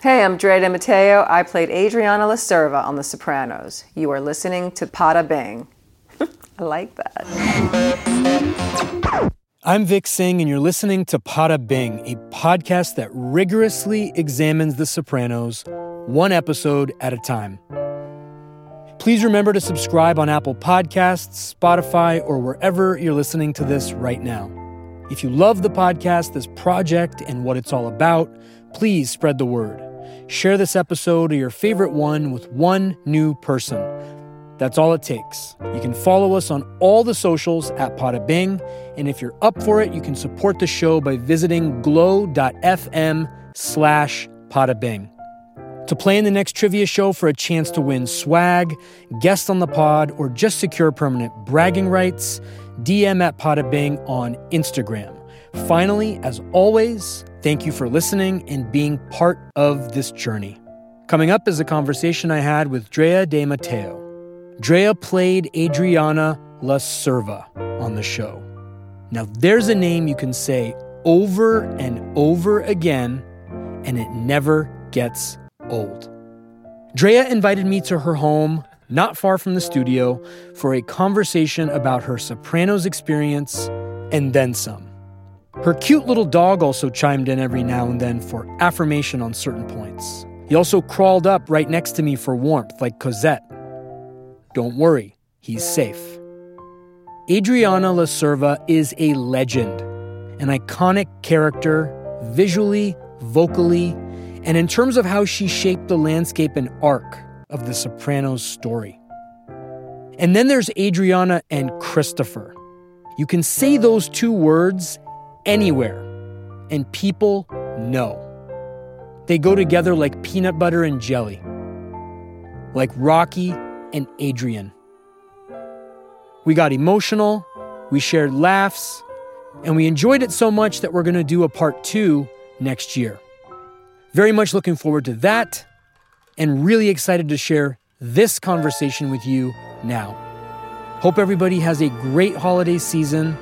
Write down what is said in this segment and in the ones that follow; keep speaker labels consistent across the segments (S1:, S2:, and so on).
S1: Hey, I'm Drea De Matteo. I played Adriana La Cerva on The Sopranos. You are listening to Poda Bing. I like that.
S2: I'm Vik Singh, and you're listening to Poda Bing, a podcast that rigorously examines The Sopranos, one episode at a time. Please remember to subscribe on Apple Podcasts, Spotify, or wherever you're listening to this right now. If you love the podcast, this project, and what it's all about, please spread the word. Share this episode or your favorite one with one new person. That's all it takes. You can follow us on all the socials at Poda Bing, and if you're up for it, you can support the show by visiting glow.fm slash Bing. To play in the next trivia show for a chance to win swag, guest on the pod, or just secure permanent bragging rights, DM at Poda Bing on Instagram. Finally, as always, thank you for listening and being part of this journey. Coming up is a conversation I had with Drea De Matteo. Drea played Adriana La Cerva on the show. Now, there's a name you can say over and over again, and it never gets old. Drea invited me to her home, not far from the studio, for a conversation about her Sopranos experience and then some. Her cute little dog also chimed in every now and then for affirmation on certain points. He also crawled up right next to me for warmth, like Cosette. Don't worry, he's safe. Adriana La Cerva is a legend, an iconic character, visually, vocally, and in terms of how she shaped the landscape and arc of the Sopranos story. And then there's Adriana and Christopher. You can say those two words anywhere, and people know. They go together like peanut butter and jelly, like Rocky and Adrian. We got emotional, we shared laughs, and we enjoyed it so much that we're going to do a part two next year. Very much looking forward to that, and really excited to share this conversation with you now. Hope everybody has a great holiday season.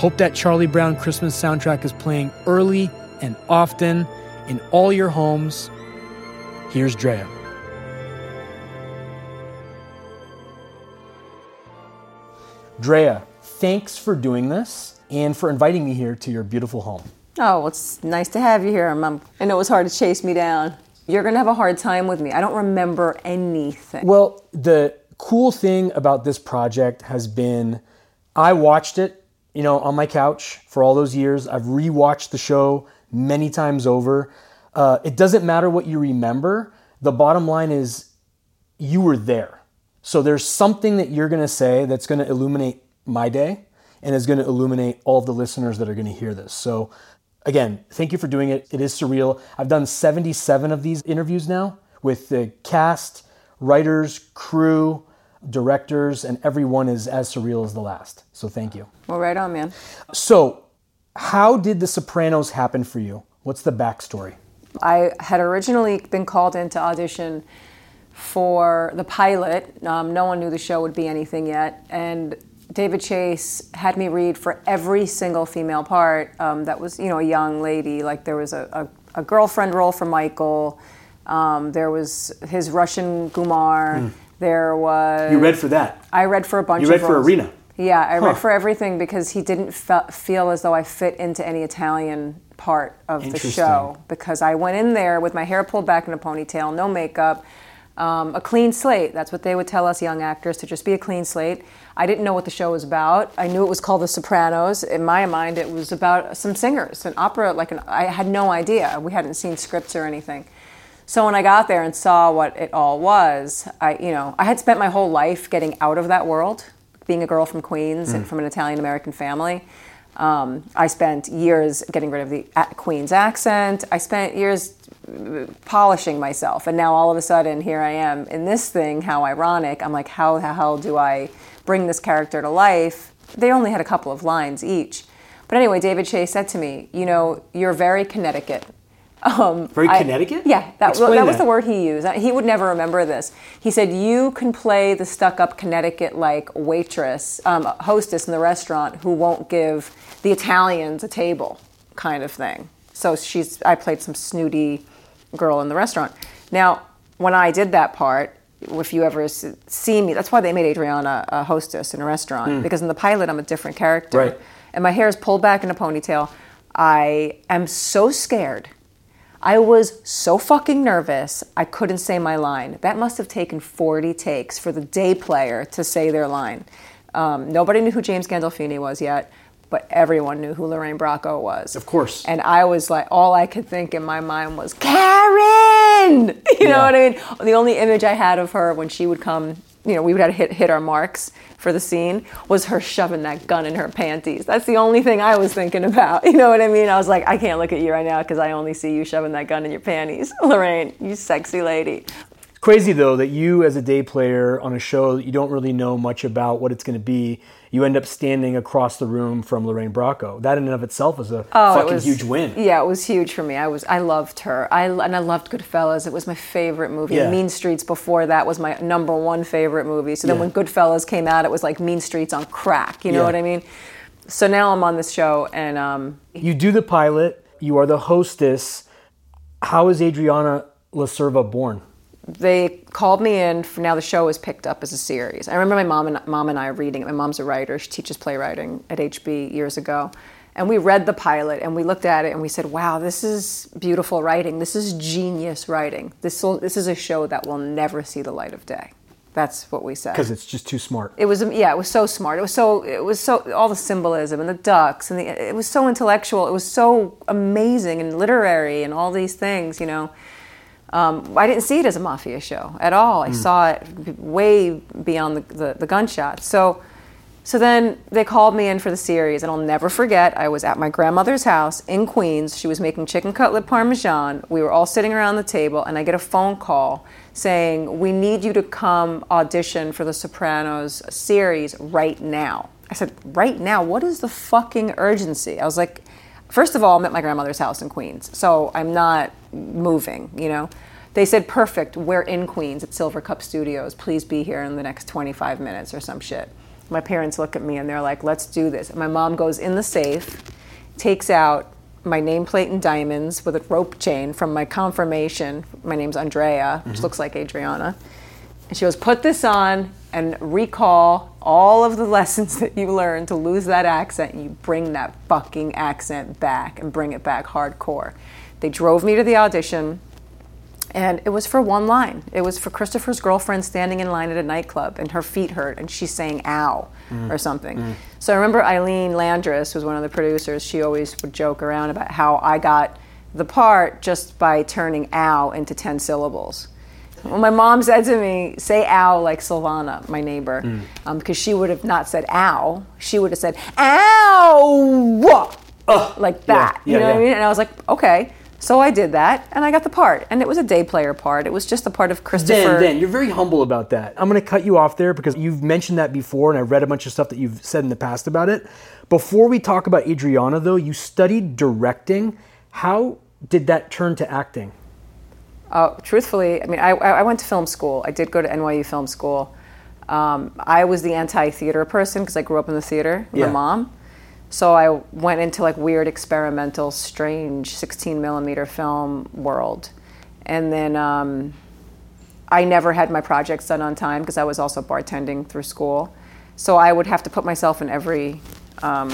S2: Hope that Charlie Brown Christmas soundtrack is playing early and often in all your homes. Here's Drea. Drea, thanks for doing this and for inviting me here to your beautiful home.
S1: Oh, well, it's nice to have you here. I'm, I know it was hard to chase me down. You're going to have a hard time with me. I don't remember anything.
S2: Well, the cool thing about this project has been I watched it, you know, on my couch for all those years. I've rewatched the show many times over. Uh, it doesn't matter what you remember. The bottom line is you were there. So there's something that you're going to say that's going to illuminate my day and is going to illuminate all of the listeners that are going to hear this. So again, thank you for doing it. It is surreal. I've done 77 of these interviews now with the cast, writers, crew, directors, and everyone is as surreal as the last. So thank you.
S1: Well, right on, man.
S2: So, how did The Sopranos happen for you? What's the backstory?
S1: I had originally been called in to audition for the pilot. Um, no one knew the show would be anything yet. And David Chase had me read for every single female part um, that was, you know, a young lady. Like there was a, a, a girlfriend role for Michael. Um, there was his Russian Gumar. There was.
S2: You read for that.
S1: I read for a bunch. Of You
S2: read for
S1: roles.
S2: Irina.
S1: Yeah, I
S2: Huh.
S1: read for everything because he didn't fe- feel as though I fit into any Italian part of the show because I went in there with my hair pulled back in a ponytail, no makeup, um, a clean slate. That's what they would tell us young actors to just be a clean slate. I didn't know what the show was about. I knew it was called The Sopranos. In my mind, it was about some singers, an opera. Like an, I had no idea. We hadn't seen scripts or anything. So when I got there and saw what it all was, I, you know, I had spent my whole life getting out of that world, being a girl from Queens and from an Italian American family. Um, I spent years getting rid of the Queen's accent. I spent years uh, polishing myself, and now all of a sudden here I am in this thing. How ironic! I'm like, how the hell do I bring this character to life? They only had a couple of lines each, but anyway, David Chase said to me, "You know, you're very Connecticut." Um,
S2: Very
S1: I-
S2: Connecticut?
S1: Yeah, that,
S2: Explain
S1: that was
S2: that.
S1: the word he used. He would never remember this. He said, You can play the stuck up Connecticut like waitress, um, hostess in the restaurant who won't give the Italians a table, kind of thing. So she's, I played some snooty girl in the restaurant. Now, when I did that part, if you ever see me, that's why they made Adriana a hostess in a restaurant because in the pilot I'm a different character,
S2: Right.
S1: and my hair is pulled back in a ponytail. I am so scared. I was so fucking nervous, I couldn't say my line. That must have taken 40 takes for the day player to say their line. Um, nobody knew who James Gandolfini was yet, but everyone knew who Lorraine Bracco was.
S2: Of course.
S1: And I was like, all I could think in my mind was, Karen! You know
S2: Yeah.
S1: what I mean? The only image I had of her when she would come, you know, we would have hit, hit our marks for the scene, was her shoving that gun in her panties. That's the only thing I was thinking about. You know what I mean? I was like, I can't look at you right now because I only see you shoving that gun in your panties. Lorraine, you sexy lady.
S2: Crazy though that you, as a day player on a show that you don't really know much about what it's going to be, you end up standing across the room from Lorraine Bracco. That in and of itself is a
S1: Oh,
S2: fucking
S1: was-
S2: huge win.
S1: Yeah, it was huge for me. I was I loved her. I and I loved Goodfellas. It was my favorite movie.
S2: Yeah.
S1: Mean Streets before that was my number one favorite movie. So then
S2: Yeah.
S1: when Goodfellas came out, it was like Mean Streets on crack. You know
S2: Yeah.
S1: what I mean? So now I'm on this show, and um,
S2: You do the pilot. You are the hostess. How is Adriana La Cerva born?
S1: They called me in. For now, the show is picked up as a series. I remember my mom and mom and I reading it. My mom's a writer; she teaches playwriting at HB years ago, and we read the pilot and we looked at it and we said, "Wow, this is beautiful writing. This is genius writing. This will, this is a show that will never see the light of day." That's what we said.
S2: Because it's just too smart.
S1: It was yeah, it was so smart. It was so it was so all the symbolism and the ducks and the it was so intellectual. It was so amazing and literary and all these things, you know. Um, I didn't see it as a mafia show at all. I saw it way beyond the, the, the gunshots. So, so then they called me in for the series, and I'll never forget. I was at my grandmother's house in Queens. She was making chicken cutlet parmesan. We were all sitting around the table, and I get a phone call saying, "We need you to come audition for the Sopranos series right now." I said, "Right now? What is the fucking urgency?" I was like, First of all, I'm at my grandmother's house in Queens, so I'm not moving, you know. They said, perfect, we're in Queens at Silvercup Studios. Please be here in the next 25 minutes or some shit. My parents look at me and they're like, let's do this. And my mom goes in the safe, takes out my nameplate and diamonds with a rope chain from my confirmation. My name's Andrea, which mm-hmm. looks like Adriana. And she goes, put this on and recall all of the lessons that you learned to lose that accent. And you bring that fucking accent back and bring it back hardcore. They drove me to the audition, and it was for one line. It was for Christopher's girlfriend standing in line at a nightclub, and her feet hurt, and she's saying "ow" or mm. something. Mm. So I remember Ilene Landress was one of the producers. She always would joke around about how I got the part just by turning "ow" into ten syllables. When my mom said to me, "Say ow like Silvana, my neighbor," mm. um, because she would have not said "ow," she would have said "ow," like that.
S2: yeah,
S1: you know what I mean? And I was like, "Okay." So I did that, and I got the part, and it was a day player part. It was just the part of Christopher.
S2: Dan, Dan, you're very humble about that. I'm going to cut you off there because you've mentioned that before, and I've read a bunch of stuff that you've said in the past about it. Before we talk about Adriana, though, you studied directing. How did that turn to acting?
S1: Uh, truthfully, I mean, I, I went to film school. I did go to NYU Film School. Um, I was the anti-theater person because I grew up in the theater with
S2: Yeah.
S1: my mom. So I went into like weird, experimental, strange 16 millimeter film world, and then um, I never had my projects done on time because I was also bartending through school. So I would have to put myself in every um,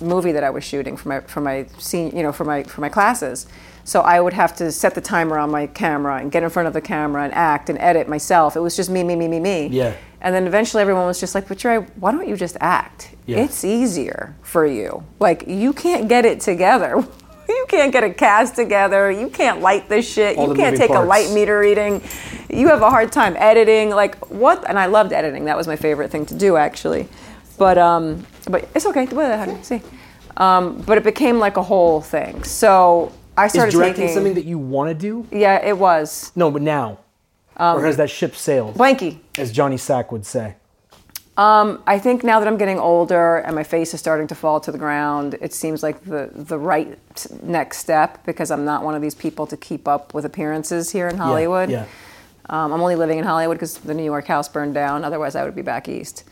S1: movie that I was shooting for my for my senior, you know, for my for my classes. So I would have to set the timer on my camera and get in front of the camera and act and edit myself. It was just me, me, me, me, me.
S2: Yeah.
S1: And then eventually everyone was just like, but Trey, why don't you just act?
S2: Yeah.
S1: It's easier for you. Like you can't get it together. You can't get a cast together. You can't light this shit.
S2: All
S1: you can't take a light meter reading. You have a hard time editing. Like what? And I loved editing. That was my favorite thing to do, actually. But um, but it's okay. What see? Um, but it became like a whole thing. So I
S2: Is
S1: started
S2: directing
S1: taking.
S2: something that you want to do?
S1: yeah, it was
S2: No, but now.
S1: Um,
S2: or has that ship sailed,
S1: blanky.
S2: as Johnny Sack would say?
S1: I think now that I'm getting older and my face is starting to fall to the ground, it seems like the, the right next step because I'm not one of these people to keep up with appearances here in Hollywood.
S2: Yeah.
S1: Um, I'm only living in Hollywood because the New York house burned down. Otherwise, I would be back east.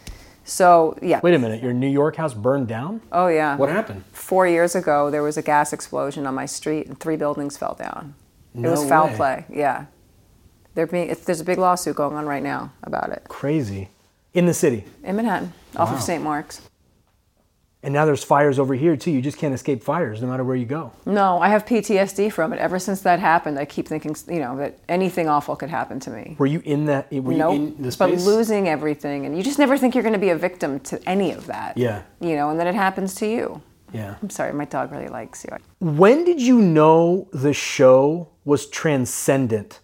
S1: So, yeah.
S2: Wait a minute, your New York house burned down?
S1: Oh, yeah.
S2: What happened?
S1: Four years ago, there was a gas explosion on my street and three buildings fell down. No it was foul
S2: way.
S1: play. Yeah, They're being, it's, there's a big lawsuit going on right now about it
S2: Crazy. In the city.
S1: in Manhattan, off
S2: Wow.
S1: of St. Mark's.
S2: And now there's fires over here too. You just can't escape fires no matter where you go.
S1: No, I have PTSD from it. Ever since that happened, I keep thinking, you know, that anything awful could happen to me.
S2: Were you in that? Were you
S1: Nope.
S2: in the
S1: but losing everything, and you just never think you're going to be a victim to any of that.
S2: Yeah.
S1: You know, and then it happens to you.
S2: yeah.
S1: I'm sorry, my dog really likes you.
S2: When did you know the show was transcendent?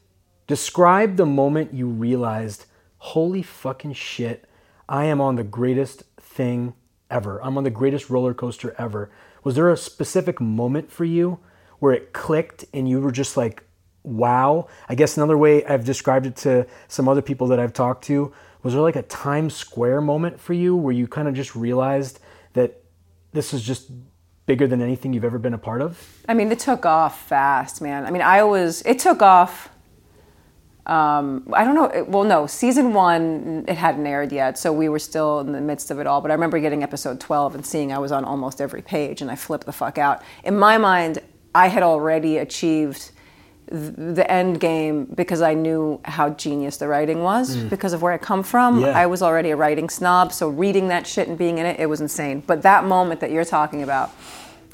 S2: Describe the moment you realized, holy fucking shit, I am on the greatest thing ever. I'm on the greatest roller coaster ever. Was there a specific moment for you where it clicked and you were just like, wow? I guess another way I've described it to some other people that I've talked to was there like a Times Square moment for you where you kind of just realized that this is just bigger than anything you've ever been a part of?
S1: I mean, it took off fast, man. I mean, I was, it took off. Um, I don't know. It, well, no, season one, it hadn't aired yet, so we were still in the midst of it all. But I remember getting episode 12 and seeing I was on almost every page, and I flipped the fuck out. In my mind, I had already achieved the end game because I knew how genius the writing was because of where I come from.
S2: Yeah.
S1: I was already a writing snob, so reading that shit and being in it, it was insane. But that moment that you're talking about,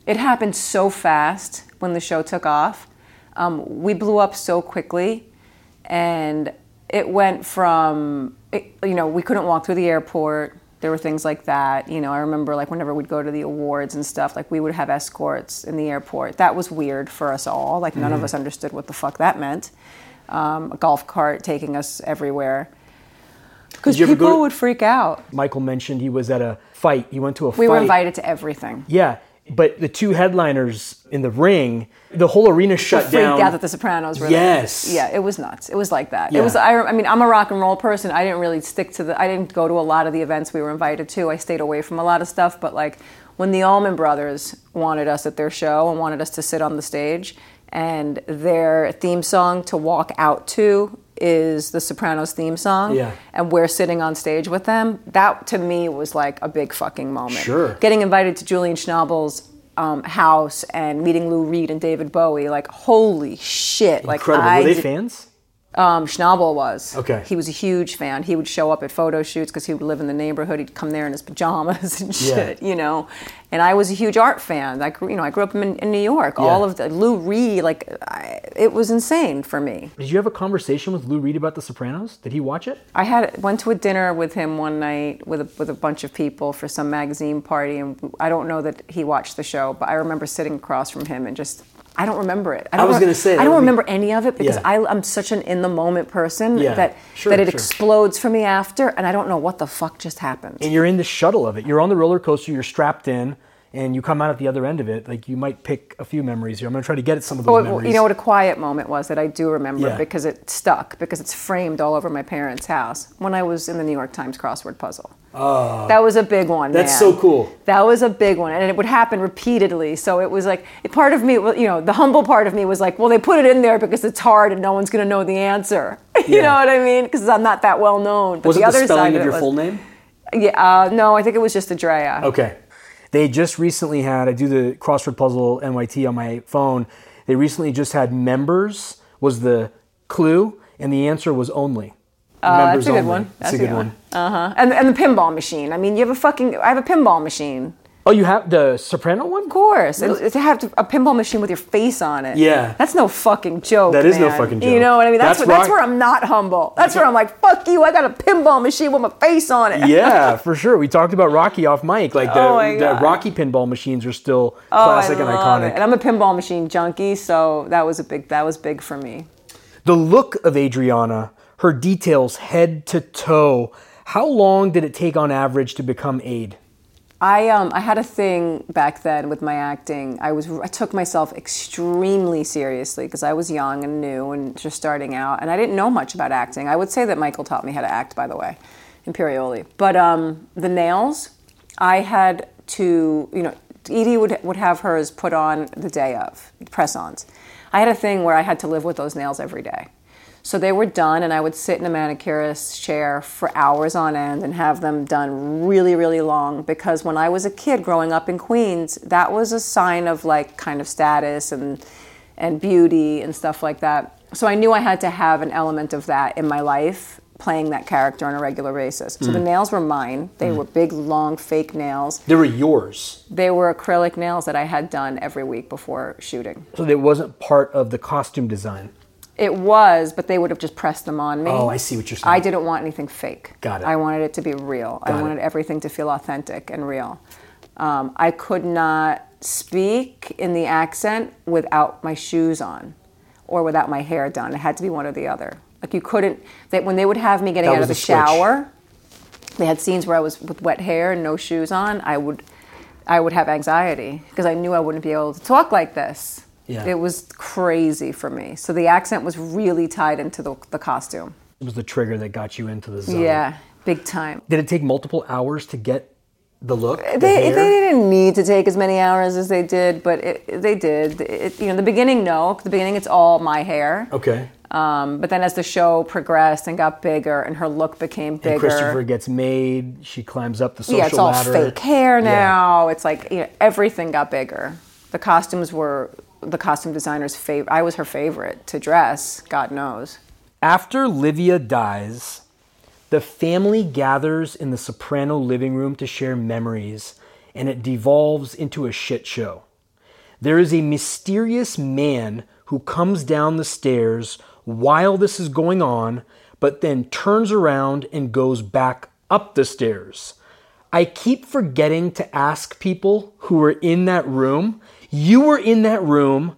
S1: it happened so fast when the show took off. Um, we blew up so quickly, and it went from it, you know we couldn't walk through the airport. There were things like that. You know, I remember like whenever we'd go to the awards and stuff, like we would have escorts in the airport. That was weird for us all. Like none of us understood what the fuck that meant. Um, a golf cart taking us everywhere. Because
S2: Did you ever go
S1: people
S2: to-
S1: would freak out.
S2: Michael mentioned he was at a fight. He went to a fight.
S1: We
S2: fight.
S1: were invited to everything.
S2: Yeah, but the two headliners in the ring, the whole arena shut
S1: freaked
S2: down.
S1: out that the Sopranos were
S2: Yes.
S1: there. Yeah, it was nuts. It was like that.
S2: Yeah.
S1: It was. I, I mean, I'm a rock and roll person. I didn't really stick to the. I didn't go to a lot of the events we were invited to. I stayed away from a lot of stuff. But like when the Allman Brothers wanted us at their show and wanted us to sit on the stage, and their theme song to walk out to is the Sopranos theme song.
S2: Yeah.
S1: And we're sitting on stage with them. That to me was like a big fucking moment.
S2: Sure.
S1: Getting invited to Julian Schnabel's um, house and meeting Lou Reed and David Bowie, like holy shit! Like
S2: Incredible.
S1: I
S2: were they fans?
S1: Um, Schnabel was.
S2: Okay.
S1: He was a huge fan. He would show up at photo shoots because he would live in the neighborhood. He'd come there in his pajamas and
S2: Yeah.
S1: shit, you know. And I was a huge art fan. I grew, you know, I grew up in, in New York. All of the Lou Reed, like, I, it was insane for me.
S2: Did you have a conversation with Lou Reed about The Sopranos? Did he watch it?
S1: I had went to a dinner with him one night with a, with a bunch of people for some magazine party, and I don't know that he watched the show, but I remember sitting across from him and just. I don't remember it. I, don't
S2: was
S1: re-
S2: gonna say,
S1: I don't
S2: would be-
S1: remember any of it because
S2: Yeah.
S1: I, I'm such an in the moment person
S2: Yeah,
S1: that
S2: sure,
S1: that it
S2: sure.
S1: explodes for me after, and I don't know what the fuck just happened.
S2: And you're in the shuttle of it. You're on the roller coaster. You're strapped in, and you come out at the other end of it. Like you might pick a few memories here. I'm gonna try to get at some of those
S1: Well,
S2: memories.
S1: you know what a quiet moment was that I do remember
S2: Yeah.
S1: because it stuck because it's framed all over my parents' house when I was in the New York Times crossword puzzle. Oh, that was a big one.
S2: That's
S1: man.
S2: so cool.
S1: That was a big one, and it would happen repeatedly. So it was like part of me, you know, the humble part of me was like, well, they put it in there because it's hard and no one's going to know the answer. you know what I mean? Because I'm not that well known. But
S2: was
S1: the
S2: it the
S1: other
S2: spelling
S1: side
S2: of your
S1: was-
S2: full name?
S1: Yeah, uh, no, I think it was just Andrea.
S2: Okay. They just recently had, I do the crossword puzzle NYT on my phone. They recently just had members was the clue, and the answer was only.
S1: Uh, that's a good one.
S2: That's,
S1: That's
S2: a good one.
S1: Uh huh. And and the pinball machine. I mean, you have a fucking. I have a pinball machine.
S2: Oh, you have the soprano one?
S1: Of course, It- to have to- a pinball machine with your face on it.
S2: Yeah.
S1: that's no fucking joke.
S2: That is no fucking joke.
S1: You know what I mean? That's
S2: That's
S1: where, that's where I'm not humble. That's where I'm like, fuck you. I got a pinball machine with my face on it.
S2: yeah, for sure. We talked about Rocky off mic. Like the,
S1: Oh
S2: the Rocky pinball machines are still
S1: Oh, I
S2: classic and iconic.
S1: it. And I'm a pinball machine junkie, so that was a big. That was big for me.
S2: The look of Adriana, her details head to toe. How long did it take on average to become Ade?
S1: I um I had a thing back then with my acting. I was I took myself extremely seriously because I was young and new and just starting out, and I didn't know much about acting. I would say that Michael taught me how to act, by the way, Imperioli. But um, the nails, I had to you know Edie would would have hers put on the day of press-ons. I had a thing where I had to live with those nails every day. So they were done, and I would sit in a manicurist's chair for hours on end and have them done really, really long. Because when I was a kid growing up in Queens, that was a sign of like kind of status and and beauty and stuff like that. So I knew I had to have an element of that in my life, playing that character on a regular basis. So the mm. nails were mine. They mm. were big, long, fake nails.
S2: They were yours.
S1: They were acrylic nails that I had done every week before shooting.
S2: So it wasn't part of the costume design.
S1: It was, but they would have just pressed them on me.
S2: Oh, I see what you're saying.
S1: I didn't want anything fake.
S2: Got it.
S1: I wanted it to be real. I
S2: Got it.
S1: wanted everything to feel authentic and real. Um, I could not speak in the accent without my shoes on or without my hair done. It had to be one or the other. Like you couldn't. That when they would have me getting
S2: That
S1: out of the shower, they had scenes where I was with wet hair and no shoes on. I would, I would have anxiety because I knew I wouldn't be able to talk like this.
S2: Yeah.
S1: It was crazy for me. So the accent was really tied into the, the costume.
S2: It was the trigger that got you into the zone.
S1: Yeah, big time.
S2: Did it take multiple hours to get the look? the
S1: They,
S2: hair?
S1: they didn't need to take as many hours as they did, but it, they did. It, you know, the beginning, no. The beginning, it's all my hair.
S2: Okay.
S1: Um, but then as the show progressed and got bigger, and her look became bigger.
S2: And Christopher gets made. She climbs up the social ladder.
S1: yeah, it's all
S2: ladder.
S1: fake hair
S2: Yeah.
S1: now. It's like you know, everything got bigger. The costumes were the costume designer's favorite. I was her favorite to dress. God knows.
S2: After Livia dies, the family gathers in the soprano living room to share memories, and it devolves into a shit show. There is a mysterious man who comes down the stairs while this is going on, but then turns around and goes back up the stairs. I keep forgetting to ask people who were in that room. You were in that room,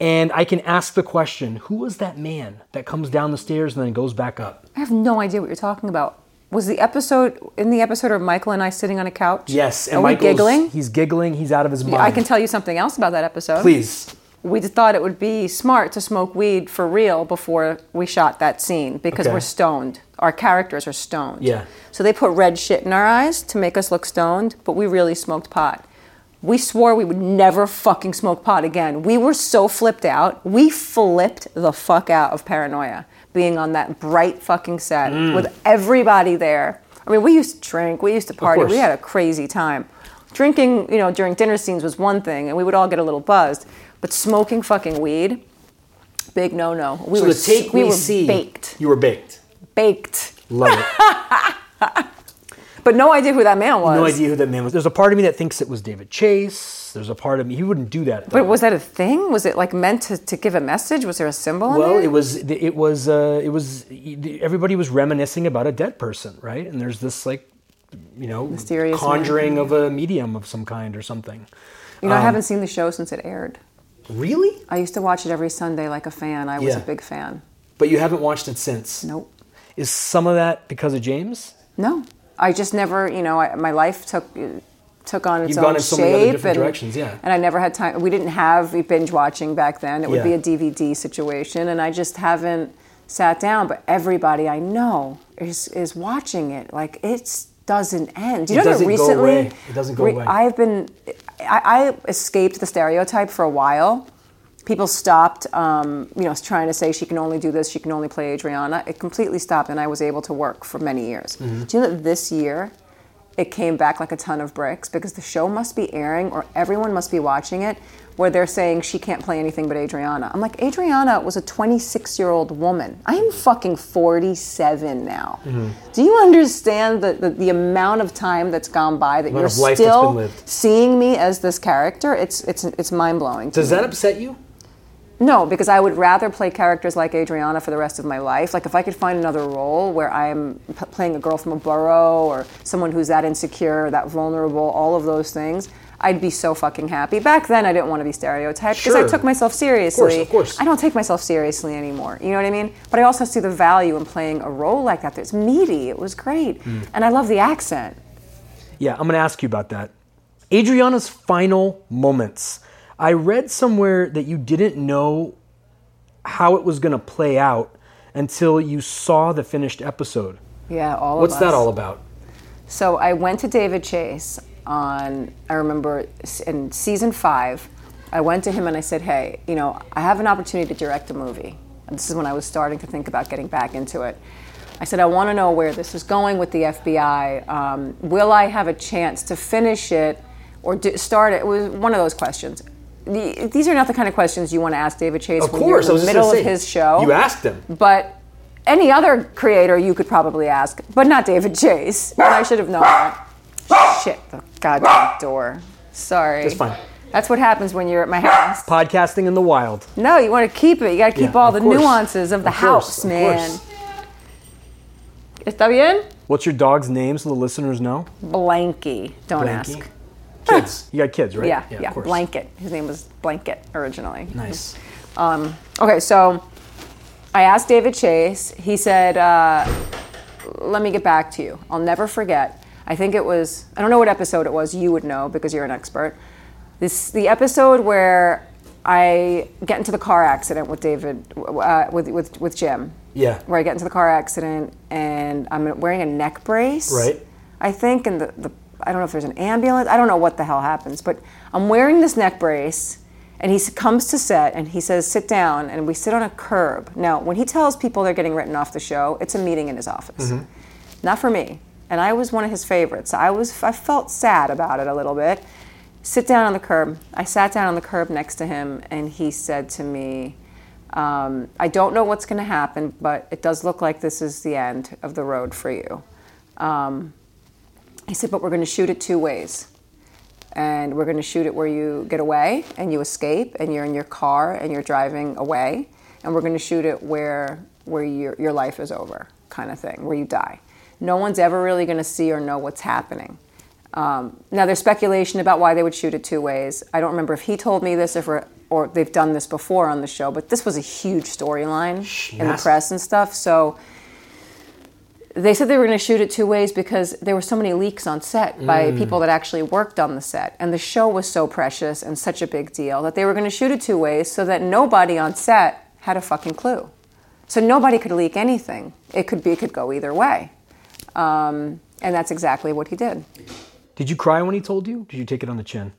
S2: and I can ask the question who was that man that comes down the stairs and then goes back up?
S1: I have no idea what you're talking about. Was the episode in the episode of Michael and I sitting on a couch?
S2: Yes, and
S1: Are
S2: Michael's
S1: giggling?
S2: He's giggling. He's out of his mind.
S1: I can tell you something else about that episode.
S2: Please.
S1: We thought it would be smart to smoke weed for real before we shot that scene because
S2: Okay.
S1: we're stoned. Our characters are stoned.
S2: Yeah.
S1: So they put red shit in our eyes to make us look stoned, but we really smoked pot. We swore we would never fucking smoke pot again. We were so flipped out. We flipped the fuck out of paranoia being on that bright fucking set
S2: Mm.
S1: with everybody there. I mean, we used to drink, we used to party, we had a crazy time. Drinking, you know, during dinner scenes was one thing, and we would all get a little buzzed. But smoking fucking weed, big no no. We
S2: So
S1: were
S2: the take
S1: we
S2: we,
S1: were
S2: see.
S1: baked,
S2: You were baked.
S1: baked.
S2: Love it.
S1: But no idea who that man was.
S2: no idea who that man was. There's a part of me that thinks it was David Chase. There's a part of me he wouldn't do that.
S1: But was that a thing? Was it like meant to, to give a message? Was there a symbol?
S2: well,
S1: there?
S2: it was. It was. Uh, it was. Everybody was reminiscing about a dead person, right? And there's this like, you know,
S1: Mysterious
S2: conjuring of a medium of some kind or something.
S1: You know, I haven't seen the show since it aired.
S2: Really?
S1: I used to watch it every Sunday like a fan. I was
S2: Yeah.
S1: a big fan.
S2: But you haven't watched it since.
S1: Nope.
S2: Is some of that because of James?
S1: No. I just never, you know, I, my life took took on its
S2: You've
S1: own
S2: gone in so many other
S1: shape
S2: different
S1: and,
S2: directions, yeah.
S1: and I never had time. We didn't have binge watching back then. It would be a DVD situation, and I just haven't sat down. But everybody I know is is watching it. Like it doesn't end. You
S2: It
S1: know
S2: doesn't
S1: that
S2: go
S1: recently,
S2: away. It doesn't go away.
S1: I've been, I, I escaped the stereotype for a while. People stopped, um, you know, trying to say she can only do this, she can only play Adriana. It completely stopped, and I was able to work for many years.
S2: Mm-hmm.
S1: Do you know that this year it came back like a ton of bricks because the show must be airing or everyone must be watching it where they're saying she can't play anything but Adriana. I'm like, Adriana was a 26 year old woman. I am fucking 47 now.
S2: Mm-hmm.
S1: Do you understand the, the, the amount of time that's gone by that you're
S2: of life that's
S1: still seeing me as this character? It's, it's, it's mind blowing.
S2: Does that upset you?
S1: No, because I would rather play characters like Adriana for the rest of my life. Like if I could find another role where I'm p- playing a girl from a borough or someone who's that insecure, that vulnerable, all of those things, I'd be so fucking happy. Back then, I didn't want to be stereotyped because
S2: Sure.
S1: I took myself seriously.
S2: of course. of course.
S1: I don't take myself seriously anymore. You know what I mean? But I also see the value in playing a role like that. That's meaty. It was great,
S2: Mm.
S1: and I love the accent.
S2: Yeah, I'm going to ask you about that. Adriana's final moments. I read somewhere that you didn't know how it was going to play out until you saw the finished episode.
S1: Yeah, all
S2: What's
S1: of
S2: that all about?
S1: So I went to David Chase on, I remember in season five, I went to him and I said, hey, you know, I have an opportunity to direct a movie. And this is when I was starting to think about getting back into it. I said, I want to know where this is going with the FBI. Um, will I have a chance to finish it or do, start it? It was one of those questions. The- these are not the kind of questions you want to ask David Chase
S2: Of
S1: when
S2: course,
S1: you're in the middle of
S2: say,
S1: his show.
S2: You asked him.
S1: But any other creator you could probably ask, but not David Chase. I should have known that. Shit, the goddamn door. Sorry.
S2: It's fine.
S1: That's what happens when you're at my house.
S2: Podcasting in the wild.
S1: No, you want to keep it. You got to keep
S2: Yeah,
S1: all the
S2: course.
S1: nuances of the
S2: Of
S1: house,
S2: of
S1: man.
S2: course.
S1: ¿Está bien?
S2: What's your dog's name so the listeners know?
S1: Blanky. Don't
S2: Blanky?
S1: ask.
S2: Kids. You got kids, right?
S1: Yeah, yeah.
S2: of course.
S1: Blanket. His name was Blanket originally.
S2: Nice.
S1: Um, okay, so I asked David Chase. He said, uh, "Let me get back to you. I'll never forget." I think it was. I don't know what episode it was. You would know because you're an expert. This the episode where I get into the car accident with David, uh, with with with Jim.
S2: Yeah.
S1: Where I get into the car accident and I'm wearing a neck brace.
S2: Right.
S1: I think, and the, the I don't know if there's an ambulance. I don't know what the hell happens, but I'm wearing this neck brace, and he comes to set and he says, "Sit down," and we sit on a curb. Now, when he tells people they're getting written off the show, it's a meeting in his office, not for me. And I was one of his favorites. I was I felt sad about it a little bit. Sit down on the curb. I sat down on the curb next to him, and he said to me. Um, I don't know what's going to happen, but it does look like this is the end of the road for you. Um, he said, but we're going to shoot it two ways. And we're going to shoot it where you get away and you escape and you're in your car and you're driving away. And we're going to shoot it where, where your, your life is over, kind of thing, where you die. No one's ever really going to see or know what's happening. Um, now, there's speculation about why they would shoot it two ways. I don't remember if he told me this or, or they've done this before on the show, but this was a huge storyline in the press and stuff. So they said they were going to shoot it two ways because there were so many leaks on set by
S2: Mm.
S1: people that actually worked on the set. And the show was so precious and such a big deal that they were going to shoot it two ways so that nobody on set had a fucking clue. So nobody could leak anything. It could be, it could go either way. Um, and that's exactly what he did.
S2: Did you cry when he told you? Did you take it on the chin?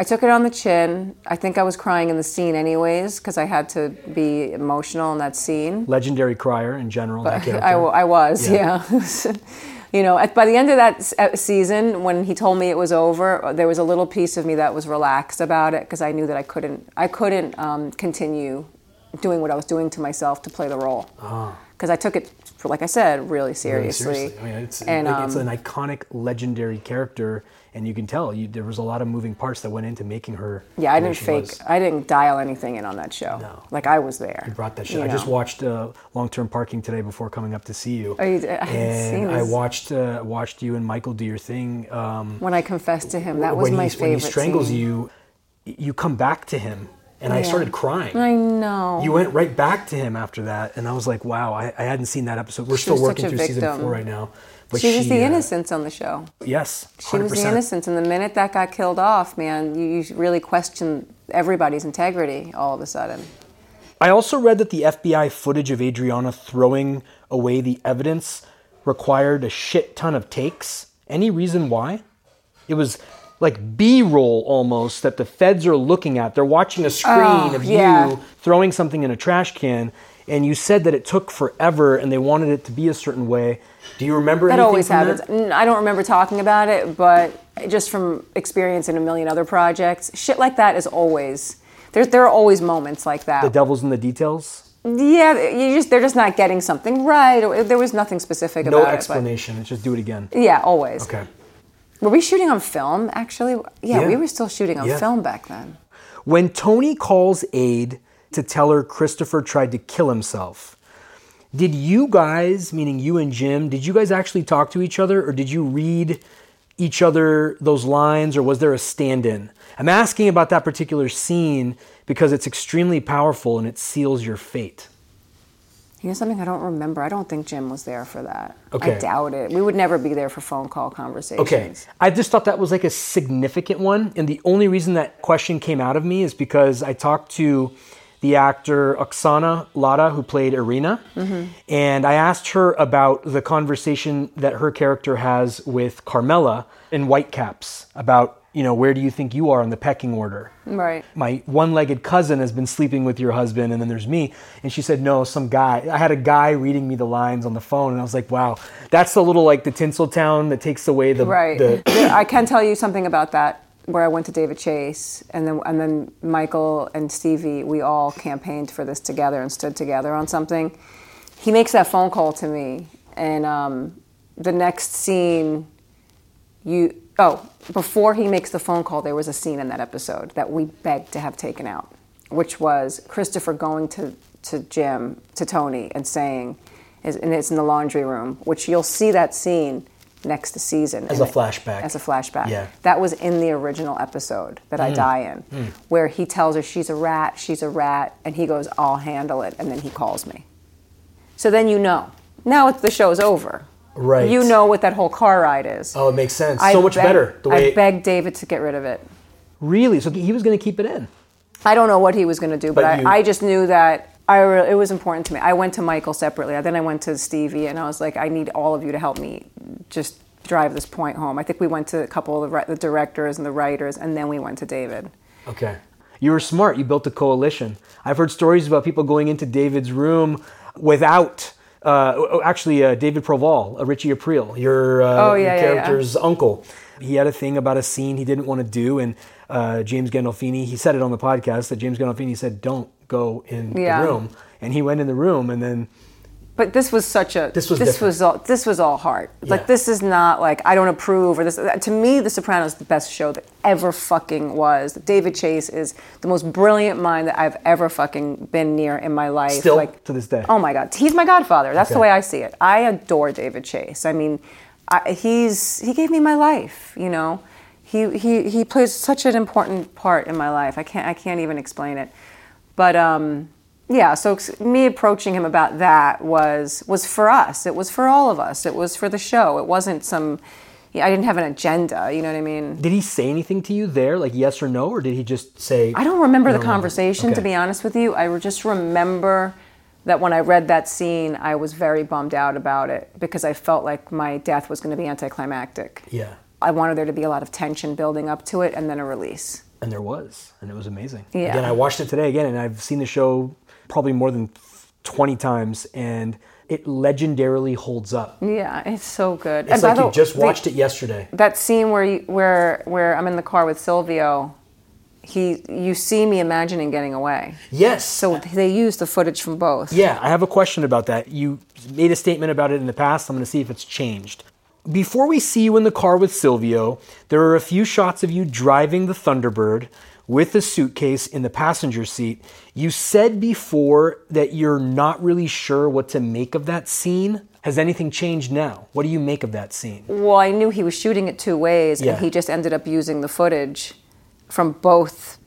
S1: I took it on the chin. I think I was crying in the scene anyways because I had to be emotional in that scene.
S2: Legendary crier in general.
S1: I, I was,
S2: Yeah.
S1: yeah. you know, at, by the end of that uh, season, when he told me it was over, uh, there was a little piece of me that was relaxed about it because I knew that I couldn't, I couldn't um, continue doing what I was doing to myself to play the role. Because I took it, for, like I said, really
S2: Ah. Really
S1: seriously.
S2: seriously. I mean, it's,
S1: and
S2: like, it's
S1: um,
S2: an iconic, legendary character, and you can tell you, there was a lot of moving parts that went into making her.
S1: yeah, I didn't fake,
S2: was.
S1: I didn't dial anything in on that show.
S2: No.
S1: Like I was there.
S2: You brought that show. I just watched uh, Long Term Parking today before coming up to see you.
S1: Oh, you did? I
S2: and I watched uh, watched you and Michael do your thing. Um,
S1: When I confessed to him, that was my
S2: he,
S1: favorite
S2: When he strangles
S1: scene.
S2: you, you come back to him, and I started crying.
S1: I know.
S2: You went right back to him after that, and I was like, "Wow, I, I hadn't seen that episode. We're
S1: She
S2: still working through season four right now." But
S1: she was the
S2: uh,
S1: innocence on the show.
S2: Yes,
S1: She was the innocence, and the minute that got killed off, man, you, you really question everybody's integrity all of a sudden.
S2: I also read that the FBI footage of Adriana throwing away the evidence required a shit ton of takes. Any reason why? It was like B roll almost that the feds are looking at. They're watching a screen
S1: Oh,
S2: of
S1: yeah.
S2: you throwing something in a trash can, and you said that it took forever and they wanted it to be a certain way. Do you remember
S1: That
S2: anything
S1: always
S2: from
S1: happens.
S2: that?
S1: I don't remember talking about it, but just from experience in a million other projects, shit like that is always there. There are always moments like that.
S2: The devil's in the details.
S1: yeah, you just they're just not getting something right. or There was nothing specific
S2: No
S1: about
S2: explanation. It's just do it again.
S1: yeah, always.
S2: Okay.
S1: Were we shooting on film? Actually, yeah,
S2: Yeah.
S1: we were still shooting on
S2: Yeah.
S1: film back then.
S2: When Tony calls Ade to tell her Christopher tried to kill himself, did you guys, meaning you and Jim, did you guys actually talk to each other or did you read each other those lines or was there a stand in? I'm asking about that particular scene because it's extremely powerful and it seals your fate.
S1: You know something I don't remember. I don't think Jim was there for that.
S2: Okay.
S1: I doubt it. We would never be there for phone call conversations.
S2: Okay. I just thought that was like a significant one. And the only reason that question came out of me is because I talked to the actor Oksana Lada, who played Irina. Mm-hmm. And I asked her about the conversation that her character has with Carmela in Whitecaps about, you know, where do you think you are in the pecking order?
S1: Right.
S2: my one-legged cousin has been sleeping with your husband and then there's me and she said no some guy i had a guy reading me the lines on the phone and i was like wow that's the little like the tinseltown that takes away the,
S1: Right.
S2: the
S1: I can tell you something about that where I went to David Chase, and then and then Michael and Stevie, we all campaigned for this together and stood together on something. He makes that phone call to me, and um, the next scene, you oh before he makes the phone call, there was a scene in that episode that we begged to have taken out, which was Christopher going to to Jim to Tony and saying, and it's in the laundry room, which you'll see that scene next season
S2: as a flashback.
S1: As a flashback.
S2: Yeah.
S1: That was in the original episode that I mm. die in, mm. where he tells her she's a rat, she's a rat, and he goes, "I'll handle it," and then he calls me. So then you know. Now it's, the show's over.
S2: Right.
S1: You know what that whole car ride is.
S2: Oh, it makes sense.
S1: I
S2: so much
S1: begged-
S2: better. The way
S1: I begged David to get rid of it.
S2: really. So he was going to keep it in.
S1: I don't know what he was going to do, but,
S2: But you-
S1: I, I just knew that I re- it was important to me. I went to Michael separately. Then I went to Stevie, and I was like, I need all of you to help me just drive this point home. I think we went to a couple of the, ri- the directors and the writers, and then we went to David.
S2: Okay. You were smart. You built a coalition. I've heard stories about people going into David's room without. Uh, actually, uh, David Proval, uh, Richie Aprile, your, uh,
S1: Oh,
S2: your
S1: yeah, yeah, yeah.
S2: character's uncle. He had a thing about a scene he didn't want to do, and uh, James Gandolfini, he said it on the podcast that James Gandolfini said, "Don't go in
S1: Yeah.
S2: the room," and he went in the room, and then
S1: But this was such a
S2: This was
S1: this
S2: different.
S1: was all this was all heart.
S2: Yeah.
S1: Like this is not like I don't approve or this. To me, The Sopranos is the best show that ever fucking was. David Chase is the most brilliant mind that I've ever fucking been near in my life.
S2: Still
S1: like
S2: to this day.
S1: Oh my god, he's my godfather. That's the way I see it. I adore David Chase. I mean, I, he's he gave me my life. You know, he he he plays such an important part in my life. I can't I can't even explain it. But um, yeah, so me approaching him about that was was for us. It was for all of us. It was for the show. It wasn't some. I didn't have an agenda. You know what I mean?
S2: did he say anything to you there, like yes or no, or did he just say?
S1: I don't remember the conversation, to be honest with you. I just remember that when I read that scene, I was very bummed out about it because I felt like my death was going to be anticlimactic.
S2: Yeah,
S1: I wanted there to be a lot of tension building up to it and then a release.
S2: and there was, and it was amazing.
S1: Yeah.
S2: Again, I watched it today again, and I've seen the show probably more than twenty times, and it legendarily holds up.
S1: Yeah, it's so good.
S2: It's
S1: by
S2: like
S1: the-
S2: you just
S1: the-
S2: watched it yesterday.
S1: that scene where you, where where I'm in the car with Silvio, he you see me imagining getting away.
S2: Yes.
S1: So they used the footage from both.
S2: Yeah, I have a question about that. You made a statement about it in the past. I'm going to see if it's changed. Before we see you in the car with Silvio, there are a few shots of you driving the Thunderbird with a suitcase in the passenger seat. You said before that you're not really sure what to make of that scene. Has anything changed now? What do you make of that scene?
S1: Well, I knew he was shooting it two ways,
S2: Yeah.
S1: and he just ended up using the footage from both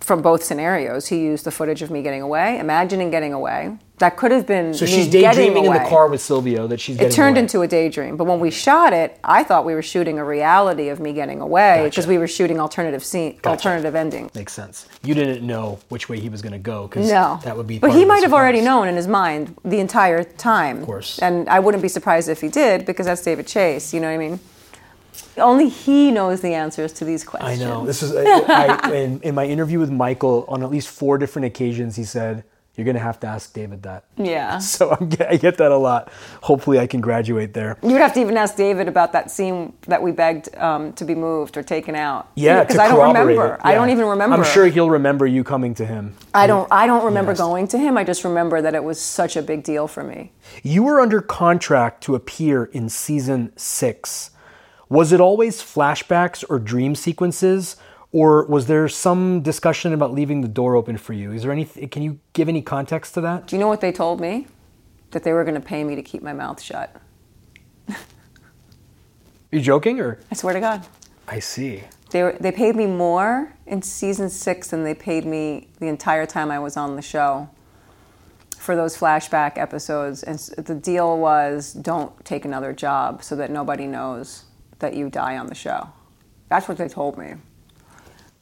S1: from both scenarios. He used the footage of me getting away, imagining getting away. That could have been
S2: So she's daydreaming in the car with Silvio that she's getting
S1: It turned
S2: away.
S1: into a daydream, but when we shot it, I thought we were shooting a reality of me getting away because
S2: Gotcha.
S1: we were shooting alternative scene,
S2: Gotcha.
S1: alternative ending.
S2: Makes sense. You didn't know which way he was going to go because
S1: No,
S2: that would be.
S1: But he might have already known in his mind the entire time. Of
S2: course.
S1: And I wouldn't be surprised if he did because that's David Chase. You know what I mean? Only he knows the answers to these questions.
S2: I know. This is I, in, in my interview with Michael on at least four different occasions. He said, "You're going to have to ask David that."
S1: Yeah.
S2: So I'm, I get that a lot. Hopefully, I can graduate there.
S1: You would have to even ask David about that scene that we begged um, to be moved or taken out.
S2: Yeah,
S1: because I don't remember.
S2: it.
S1: I don't even remember.
S2: I'm sure he'll remember you coming to him.
S1: I don't. I don't remember going to him. I just remember that it was such a big deal for me.
S2: You were under contract to appear in season six. Was it always flashbacks or dream sequences, or was there some discussion about leaving the door open for you? Is there any? Can you give any context to that?
S1: Do you know what they told me? That they were going to pay me to keep my mouth shut.
S2: Are you joking, or
S1: I swear to God.
S2: I see.
S1: They, were, they paid me more in season six than they paid me the entire time I was on the show for those flashback episodes. And the deal was don't take another job so that nobody knows that you die on the show. That's what they told me.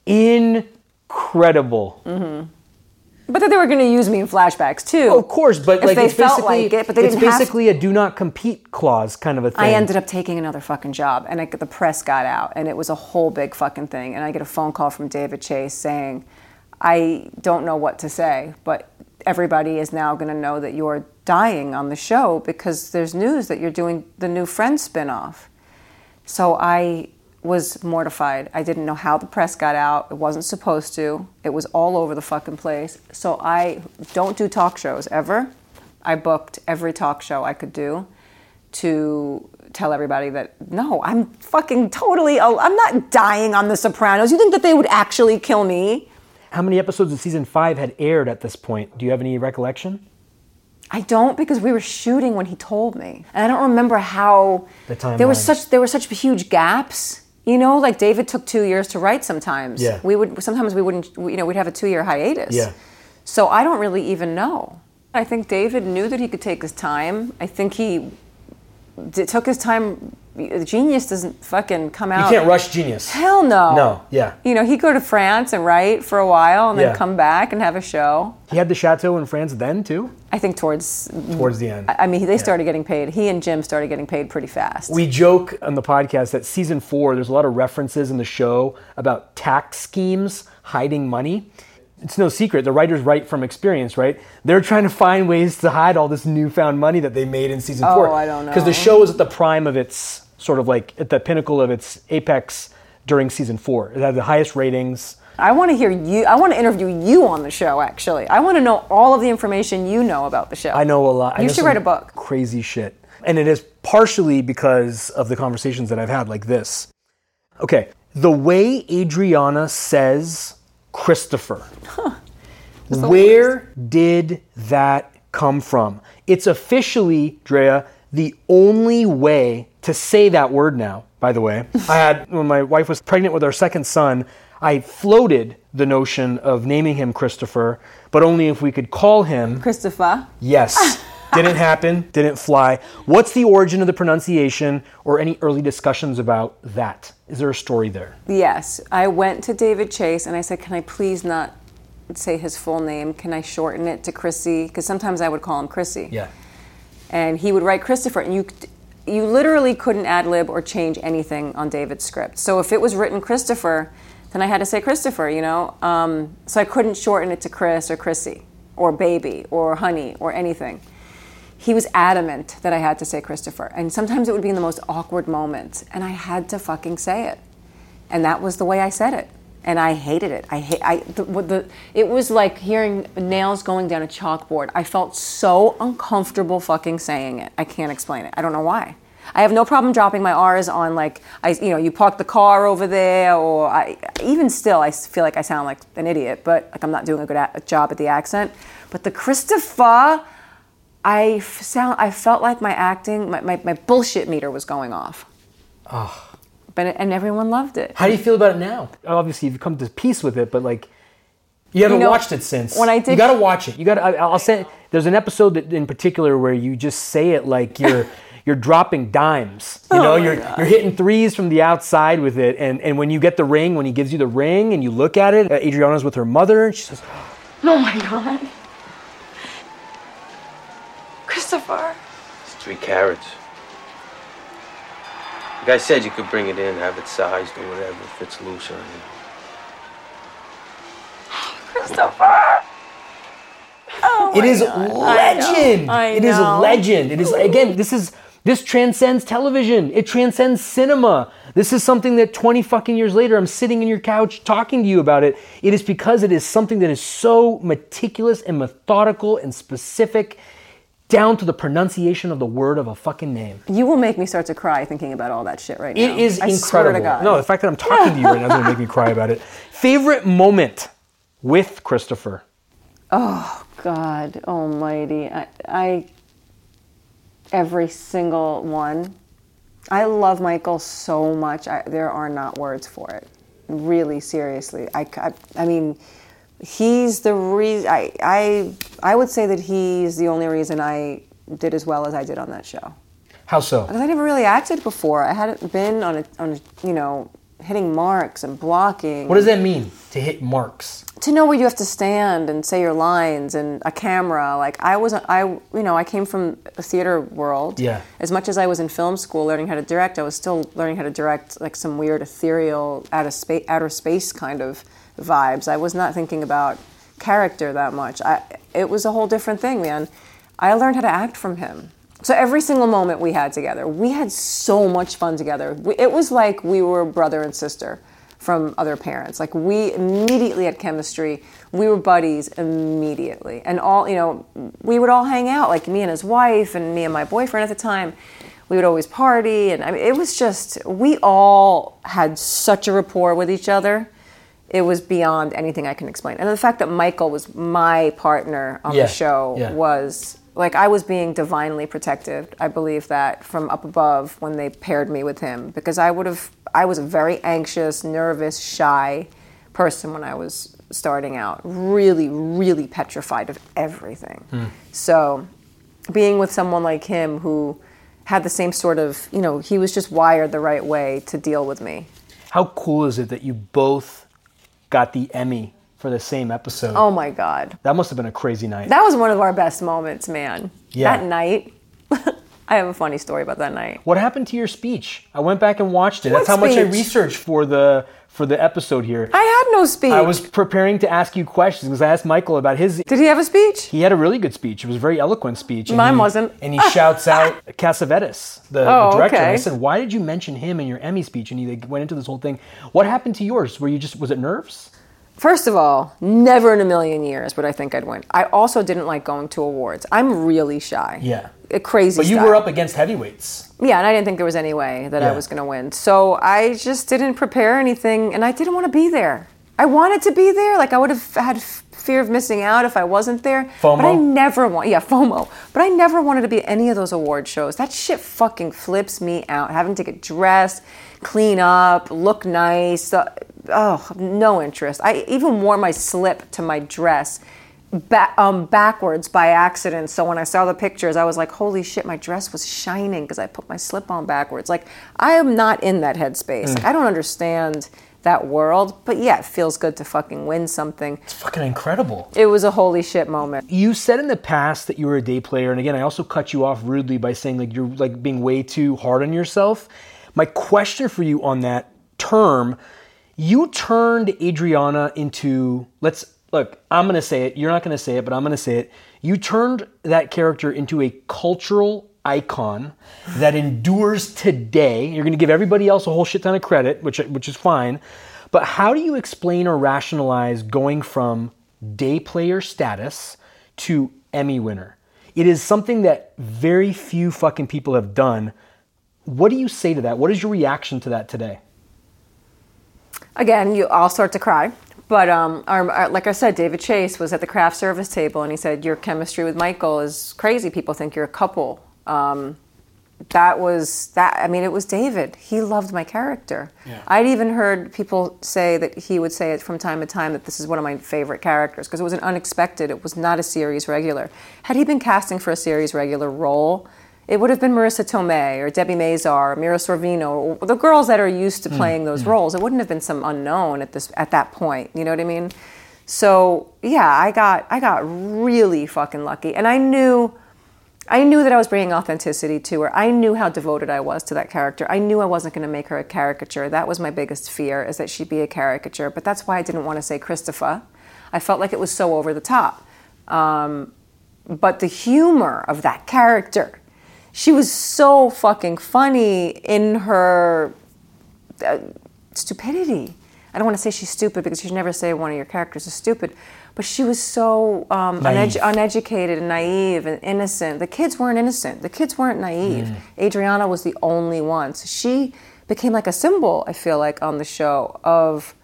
S2: Incredible. Mm-hmm.
S1: But that they were going to use me in flashbacks too.
S2: Of course, but like
S1: they
S2: it's
S1: felt
S2: basically
S1: like it, but they
S2: it's basically a do not compete clause kind of a thing.
S1: I ended up taking another fucking job, and I, the press got out, and it was a whole big fucking thing. And I get a phone call from David Chase saying, "I don't know what to say, but everybody is now going to know that you're dying on the show because there's news that you're doing the new Friends spinoff." So I, was mortified. I didn't know how the press got out. It wasn't supposed to. It was all over the fucking place. So I don't do talk shows ever. I booked every talk show I could do to tell everybody that no, I'm fucking totally I'm not dying on the Sopranos. You think that they would actually kill me?
S2: How many episodes of season 5 had aired at this point? Do you have any recollection?
S1: I don't because we were shooting when he told me. And I don't remember how
S2: The timeline.
S1: there was such there were such huge gaps. You know, like David took two years to write sometimes.
S2: Yeah.
S1: We would sometimes we wouldn't you know, we'd have a two year hiatus.
S2: Yeah.
S1: So I don't really even know. I think David knew that he could take his time. I think he d- took his time. Genius doesn't fucking come out.
S2: You can't rush genius.
S1: Hell no.
S2: No, yeah.
S1: You know, he'd go to France and write for a while and then
S2: Yeah.
S1: come back and have a show.
S2: He had the chateau in France then too,
S1: I think towards
S2: towards the end.
S1: I mean, they started getting paid. He and Jim started getting paid pretty fast.
S2: We joke on the podcast that season four, there's a lot of references in the show about tax schemes hiding money. It's no secret. The writers write from experience, right? They're trying to find ways to hide all this newfound money that they made in season four.
S1: Oh, I don't know.
S2: Because the show is at the prime of its sort of like at the pinnacle of its apex during season four. It had the highest ratings.
S1: I want to hear you. I want to interview you on the show. Actually, I want to know all of the information you know about the show.
S2: I know a lot.
S1: You should write a book.
S2: Crazy shit. And it is partially because of the conversations that I've had like this. Okay. The way Adriana says Christopher, where did that come from? It's officially, Drea, the only way to say that word now, by the way. I had, when my wife was pregnant with our second son, I floated the notion of naming him Christopher, but only if we could call him
S1: Christopher.
S2: Yes. didn't happen, didn't fly. What's the origin of the pronunciation or any early discussions about that? Is there a story there?
S1: Yes, I went to David Chase and I said, "Can I please not say his full name? Can I shorten it to Chrissy? Because sometimes I would call him Chrissy."
S2: Yeah.
S1: and he would write Christopher, and you you literally couldn't ad lib or change anything on David's script. So if it was written Christopher, then I had to say Christopher, you know. Um, so I couldn't shorten it to Chris or Chrissy or baby or honey or anything. He was adamant that I had to say Christopher, and sometimes it would be in the most awkward moments, and I had to fucking say it, and that was the way I said it. And I hated it. I hate. I the, the. It was like hearing nails going down a chalkboard. I felt so uncomfortable fucking saying it. I can't explain it. I don't know why. I have no problem dropping my R's on like I, you know, you park the car over there, or I even still I feel like I sound like an idiot, but like I'm not doing a good a- job at the accent. But the Christopher, I f- sound I felt like my acting, my, my, my bullshit meter was going off. oh. But and everyone loved it.
S2: How do you feel about it now? Obviously, you've come to peace with it, but like, you haven't
S1: You know,
S2: watched it since.
S1: when I did, you
S2: got to watch it. You got to. I'll say there's an episode that, in particular where you just say it like you're you're dropping dimes. You know,
S1: Oh
S2: you're
S1: God.
S2: you're hitting threes from the outside with it, and and when you get the ring, when he gives you the ring, and you look at it, uh, Adriana's with her mother, and she says,
S1: Oh my god. Christopher.
S3: It's three carats. The guy said you could bring it in, have it sized or whatever if it's loose on you.
S1: Christopher. Oh
S2: It is
S1: I know.
S2: legend.
S1: I
S2: It is
S1: know.
S2: legend. It is again. This is this transcends television. It transcends cinema. This is something that 20 fucking years later, I'm sitting in your couch talking to you about it. It is because it is something that is so meticulous and methodical and specific, down to the pronunciation of the word of a fucking name.
S1: You will make me start to cry thinking about all that shit right now.
S2: It is
S1: I
S2: incredible.
S1: Swear to God.
S2: No, the fact that I'm talking to you right now is going to make me cry about it. Favorite moment with Christopher.
S1: Oh, God Almighty, I, I every single one. I love Michael so much. I, there are not words for it. Really, seriously. I, I, I mean, he's the reason. I, I, I would say that he's the only reason I did as well as I did on that show.
S2: How so?
S1: Because I never really acted before. I hadn't been on a, on a, you know, hitting marks and blocking.
S2: What does that mean to hit marks?
S1: to know where you have to stand and say your lines and a camera like i wasn't i you know i came from a theater world
S2: Yeah.
S1: as much as i was in film school learning how to direct i was still learning how to direct like some weird ethereal outer space outer space kind of vibes i was not thinking about character that much i it was a whole different thing man i learned how to act from him So every single moment we had together, we had so much fun together. We, it was like we were brother and sister from other parents. Like we immediately had chemistry. We were buddies immediately. And all, you know, we would all hang out, like me and his wife and me and my boyfriend at the time. We would always party and I mean it was just we all had such a rapport with each other. It was beyond anything I can explain. And the fact that Michael was my partner on
S2: Yeah,
S1: the show
S2: yeah.
S1: was like I was being divinely protected. I believe that from up above when they paired me with him because I would have I was a very anxious, nervous, shy person when I was starting out. Really, really petrified of everything. Hmm. So being with someone like him who had the same sort of, you know, he was just wired the right way to deal with me.
S2: How cool is it that you both got the Emmy for the same episode?
S1: Oh my god.
S2: That must have been a crazy night.
S1: That was one of our best moments, man.
S2: Yeah.
S1: That night. I have a funny story about that night.
S2: What happened to your speech? I went back and watched it. That's
S1: What
S2: how much I researched for the for the episode here.
S1: I had no speech.
S2: I was preparing to ask you questions because I asked Michael about his.
S1: Did he have a speech?
S2: He had a really good speech. It was a very eloquent speech. and
S1: Mine
S2: he-
S1: wasn't.
S2: And he shouts out Cassavetes, the,
S1: Oh,
S2: the director. And I said, "Why did you mention him in your Emmy speech?" And he like, went into this whole thing. What happened to yours? Were you just was it nerves?
S1: First of all, never in a million years would I think I'd win. I also didn't like going to awards. I'm really shy.
S2: Yeah.
S1: A crazy
S2: But you
S1: style.
S2: were up against heavyweights.
S1: Yeah, and I didn't think there was any way that
S2: Yeah.
S1: I was going to win. So I just didn't prepare anything, and I didn't want to be there. I wanted to be there. Like I would have had f- fear of missing out if I wasn't there. FOMO. But I never want. Yeah, FOMO. But I never wanted to be at any of those award shows. That shit fucking flips me out. Having to get dressed, clean up, look nice. uh, Oh, no interest. I even wore my slip to my dress. Ba- um, backwards by accident. So when I saw the pictures, I was like, "Holy shit!" My dress was shining because I put my slip on backwards. Like I am not in that headspace. Like, I don't understand that world. But yeah, it feels good to fucking win something.
S2: It's fucking incredible.
S1: It was a holy shit moment.
S2: You said in the past that you were a day player, and again, I also cut you off rudely by saying like you're like being way too hard on yourself. My question for you on that term, you turned Adriana into let's look. I'm gonna say it. You're not gonna say it, but I'm gonna say it. You turned that character into a cultural icon that endures today. You're gonna give everybody else a whole shit ton of credit, which which is fine. But how do you explain or rationalize going from day player status to Emmy winner? It is something that very few fucking people have done. What do you say to that? What is your reaction to that today?
S1: Again, you all start to cry. But um, our, our- like I said, David Chase was at the craft service table, and he said, "Your chemistry with Michael is crazy. People think you're a couple." Um, that was that. I mean, it was David. He loved my character. I'd even heard people say that he would say it from time to time that this is one of my favorite characters because it was an unexpected. It was not a series regular. Had he been casting for a series regular role, it would have been Marisa Tomei or Debbie Mazar or Mira Sorvino, or the girls that are used to playing those roles. It wouldn't have been some unknown at this at that point. You know what I mean? So yeah, I got I got really fucking lucky, and I knew. I knew that I was bringing authenticity to her. I knew how devoted I was to that character. I knew I wasn't going to make her a caricature. That was my biggest fear, is that she'd be a caricature. But that's why I didn't want to say Christopher. I felt like it was so over the top. Um, but the humor of that character, she was so fucking funny in her uh, stupidity. I don't want to say she's stupid because you should never say one of your characters is stupid, but she was so um, unedu- uneducated and naive and innocent. The kids weren't innocent. The kids weren't naive. Adriana was the only one. So she became like a symbol. I feel like on the show of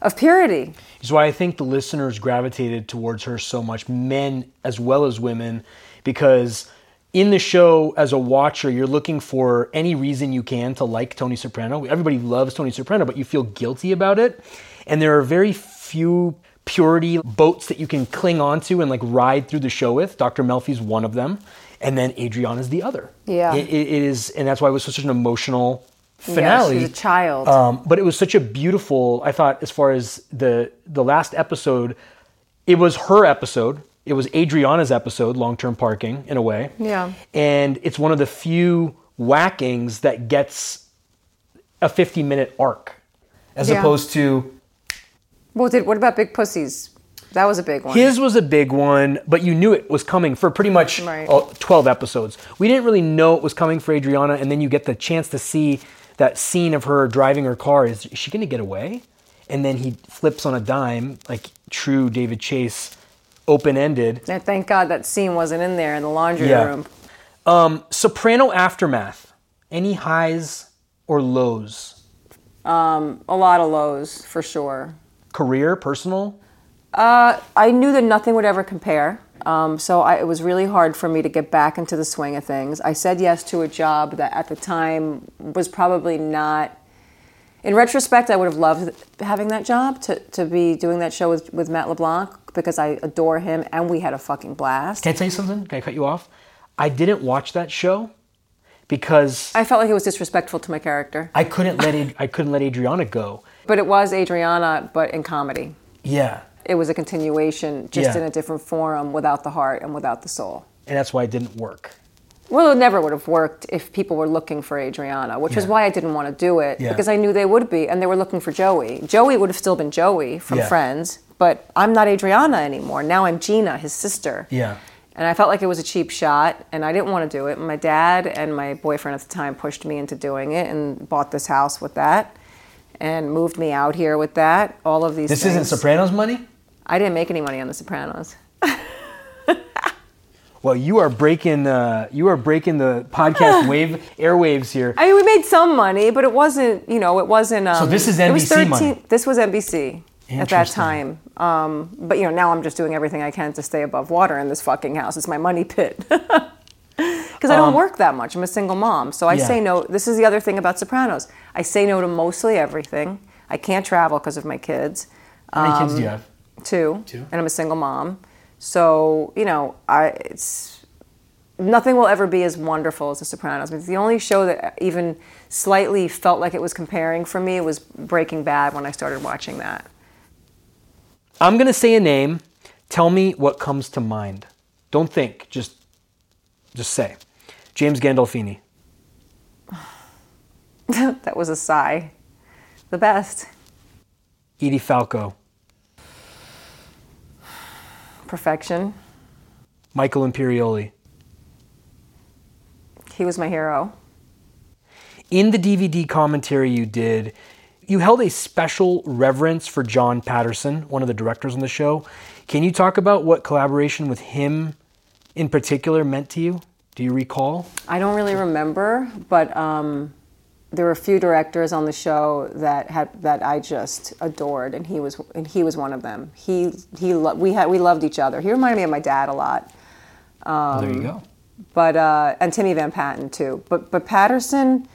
S1: of purity.
S2: is why I think the listeners gravitated towards her so much, men as well as women, because in the show, as a watcher, you're looking for any reason you can to like Tony Soprano. Everybody loves Tony Soprano, but you feel guilty about it. And there are very few purity boats that you can cling onto and like ride through the show with. Dr. Melfi's one of them, and then Adrian is the other.
S1: Yeah.
S2: It- it- is, and that's why it was such an emotional
S1: Yeah,
S2: finale.
S1: she's a child.
S2: Um, but it was such a beautiful. I thought, as far as the the last episode, it was her episode. It was Adriana's episode, long term parking, in a way.
S1: Yeah.
S2: And it's one of the few whackings that gets a 50 minute arc, as
S1: Yeah.
S2: opposed to
S1: Well, did what about Big Pussy's? That was a big one.
S2: His was a big one, but you knew it was coming for pretty much
S1: Right.
S2: uh, 12 episodes. We didn't really know it was coming for Adriana, and then you get the chance to see that scene of her driving her car. Is, is she going to get away? And then he flips on a dime, like true David Chase, open ended.
S1: and thank God that scene wasn't in there in the laundry
S2: Yeah.
S1: room.
S2: Um, soprano aftermath. Any highs or lows?
S1: Um, a lot of lows for sure.
S2: Career, personal?
S1: Uh, I knew that nothing would ever compare. Um, so I, it was really hard for me to get back into the swing of things. I said yes to a job that at the time was probably not. In retrospect, I would have loved having that job to, to be doing that show with, with Matt LeBlanc because I adore him and we had a fucking blast.
S2: Can I tell you something? Can I cut you off? I didn't watch that show because
S1: I felt like it was disrespectful to my character.
S2: I couldn't let Ad- I couldn't let Adriana go.
S1: But it was Adriana, but in comedy.
S2: Yeah,
S1: It was a continuation, just
S2: Yeah.
S1: in a different forum, without the heart and without the soul.
S2: and that's why it didn't work.
S1: Well, it never would have worked if people were looking for Adriana, which is
S2: Yeah.
S1: why I didn't want to do it
S2: Yeah.
S1: because I knew they would be, and they were looking for Joey. Joey would have still been Joey from
S2: Yeah.
S1: Friends, but I'm not Adriana anymore. Now I'm Gina, his sister.
S2: Yeah.
S1: And I felt like it was a cheap shot, and I didn't want to do it. My dad and my boyfriend at the time pushed me into doing it and bought this house with that, and moved me out here with that. All of these.
S2: This
S1: things.
S2: isn't Sopranos money.
S1: I didn't make any money on The Sopranos.
S2: Well, you are breaking uh, you are breaking the podcast wave airwaves here.
S1: I mean, we made some money, but it wasn't, you know, it wasn't. Um,
S2: this is
S1: it was
S2: NBC money.
S1: This was NBC at that time. Um, but you know, now I'm just doing everything I can to stay above water in this fucking house. It's my money pit. Because I don't work that much. I'm a single mom, so I
S2: Um, Yeah.
S1: say no. This is the other thing about Sopranos. I say no to mostly everything. I can't travel because of my kids.
S2: How many kids do you have?
S1: Two.
S2: Two.
S1: And I'm a single mom. So, you know, I it's nothing will ever be as wonderful as The Sopranos. I mean, the only show that even slightly felt like it was comparing for me was Breaking Bad when I started watching that.
S2: I'm gonna say a name. Tell me what comes to mind. Don't think. Just just say. James Gandolfini.
S1: that was a sigh. The best.
S2: Edie Falco.
S1: Perfection.
S2: Michael Imperioli.
S1: He was my hero.
S2: In the DVD commentary you did, you held a special reverence for John Patterson, one of the directors on the show. Can you talk about what collaboration with him in particular meant to you? Do you recall?
S1: I don't really remember, but um, there were a few directors on the show that had that I just adored, and he was and he was one of them. He he lo- we had we loved each other. He reminded me of my dad a lot,
S2: there you go.
S1: but uh, and Timmy Van Patten too. But but Patterson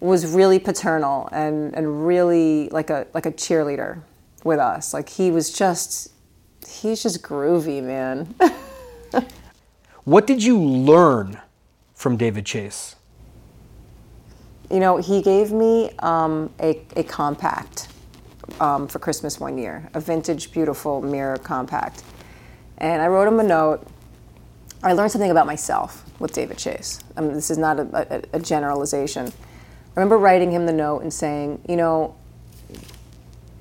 S1: was really paternal and and really like a like a cheerleader with us. Like he was just he's just groovy, man.
S2: What did you learn from David Chase?
S1: You know, he gave me um, a, a compact um, for Christmas one year, a vintage, beautiful mirror compact. And I wrote him a note. I learned something about myself with David Chase. I mean, this is not a, a, a generalization. I remember writing him the note and saying, you know,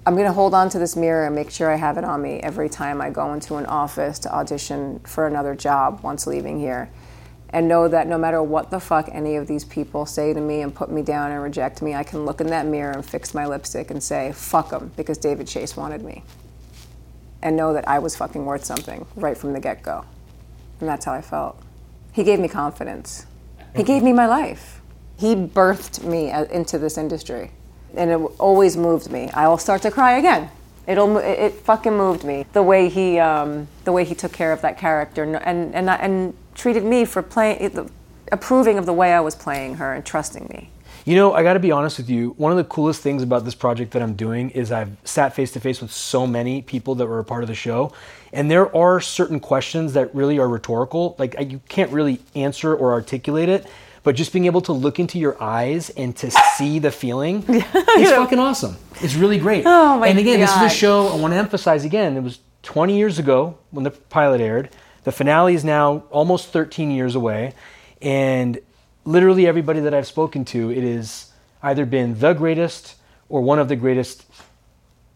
S1: I'm going to hold on to this mirror and make sure I have it on me every time I go into an office to audition for another job once leaving here. And know that no matter what the fuck any of these people say to me and put me down and reject me, I can look in that mirror and fix my lipstick and say, fuck them, because David Chase wanted me. And know that I was fucking worth something right from the get go. And that's how I felt. He gave me confidence. He gave me my life. He birthed me into this industry. And it always moved me. I'll start to cry again. It'll, it, fucking moved me. The way he, um, the way he took care of that character and, and, and treated me for playing, approving of the way I was playing her and trusting me.
S2: You know, I got to be honest with you. One of the coolest things about this project that I'm doing is I've sat face to face with so many people that were a part of the show, and there are certain questions that really are rhetorical. Like you can't really answer or articulate it, but just being able to look into your eyes and to see the feeling is fucking awesome. It's really great.
S1: Oh, my God.
S2: And again, this is a show I want to emphasize again. It was 20 years ago when the pilot aired. The finale is now almost 13 years away, and literally everybody that I've spoken to, it has either been the greatest or one of the greatest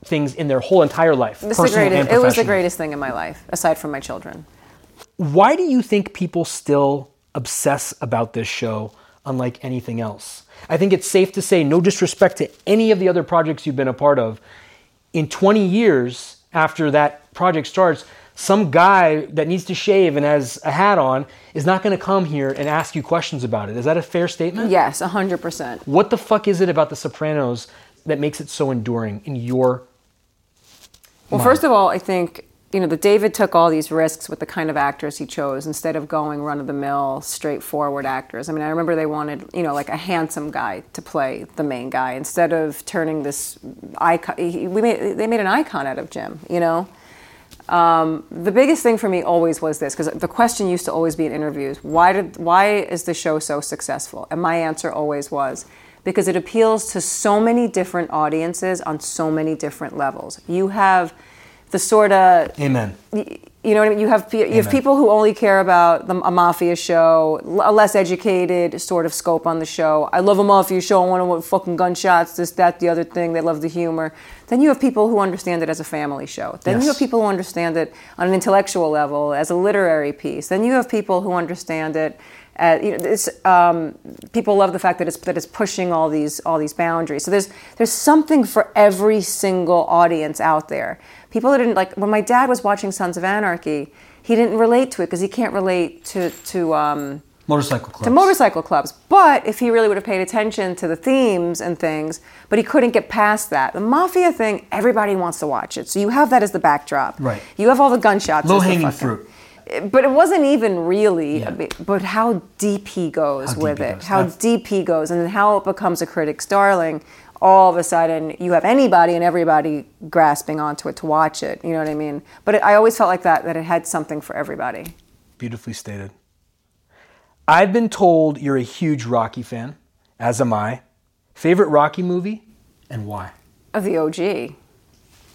S2: things in their whole entire life.
S1: The greatest, it was the greatest thing in my life, aside from my children.
S2: Why do you think people still obsess about this show unlike anything else? I think it's safe to say, no disrespect to any of the other projects you've been a part of, in 20 years after that project starts, some guy that needs to shave and has a hat on is not going to come here and ask you questions about it. Is that a fair statement?
S1: Yes, 100%.
S2: What the fuck is it about The Sopranos that makes it so enduring in your
S1: Well, first of all, I think you know that David took all these risks with the kind of actors he chose instead of going run of the mill, straightforward actors. I mean, I remember they wanted you know like a handsome guy to play the main guy instead of turning this icon. he- We made they made an icon out of Jim. You know. Um, the biggest thing for me always was this because the question used to always be in interviews why did why is the show so successful and my answer always was because it appeals to so many different audiences on so many different levels you have the sort of
S2: Amen.
S1: You know what I mean? You have pe- you have
S2: Amen.
S1: people who only care about the, a mafia show, a less educated sort of scope on the show. I love a mafia show. I want to want fucking gunshots, this, that, the other thing. They love the humor. Then you have people who understand it as a family show. Then you have people who understand it on an intellectual level as a literary piece. Then you have people who understand it. At, you know, it's, um, people love the fact that it's that it's pushing all these all these boundaries. So there's there's something for every single audience out there. People that didn't like when my dad was watching Sons of Anarchy, he didn't relate to it because he can't relate to to um,
S2: Motorcycle clubs.
S1: to motorcycle clubs. But if he really would have paid attention to the themes and things, but he couldn't get past that. The mafia thing, everybody wants to watch it. So you have that as the backdrop.
S2: Right.
S1: You have all the gunshots.
S2: Low-hanging fruit.
S1: But it wasn't even really.
S2: Yeah.
S1: But how deep he goes
S2: How
S1: with
S2: he
S1: it,
S2: goes.
S1: how
S2: That's-
S1: deep he goes, and then how it becomes a critic's darling. All of a sudden, you have anybody and everybody grasping onto it to watch it. You know what I mean? But it, I always felt like that that it had something for everybody.
S2: Beautifully stated. I've been told you're a huge Rocky fan, as am I. Favorite Rocky movie and why?
S1: Of the OG.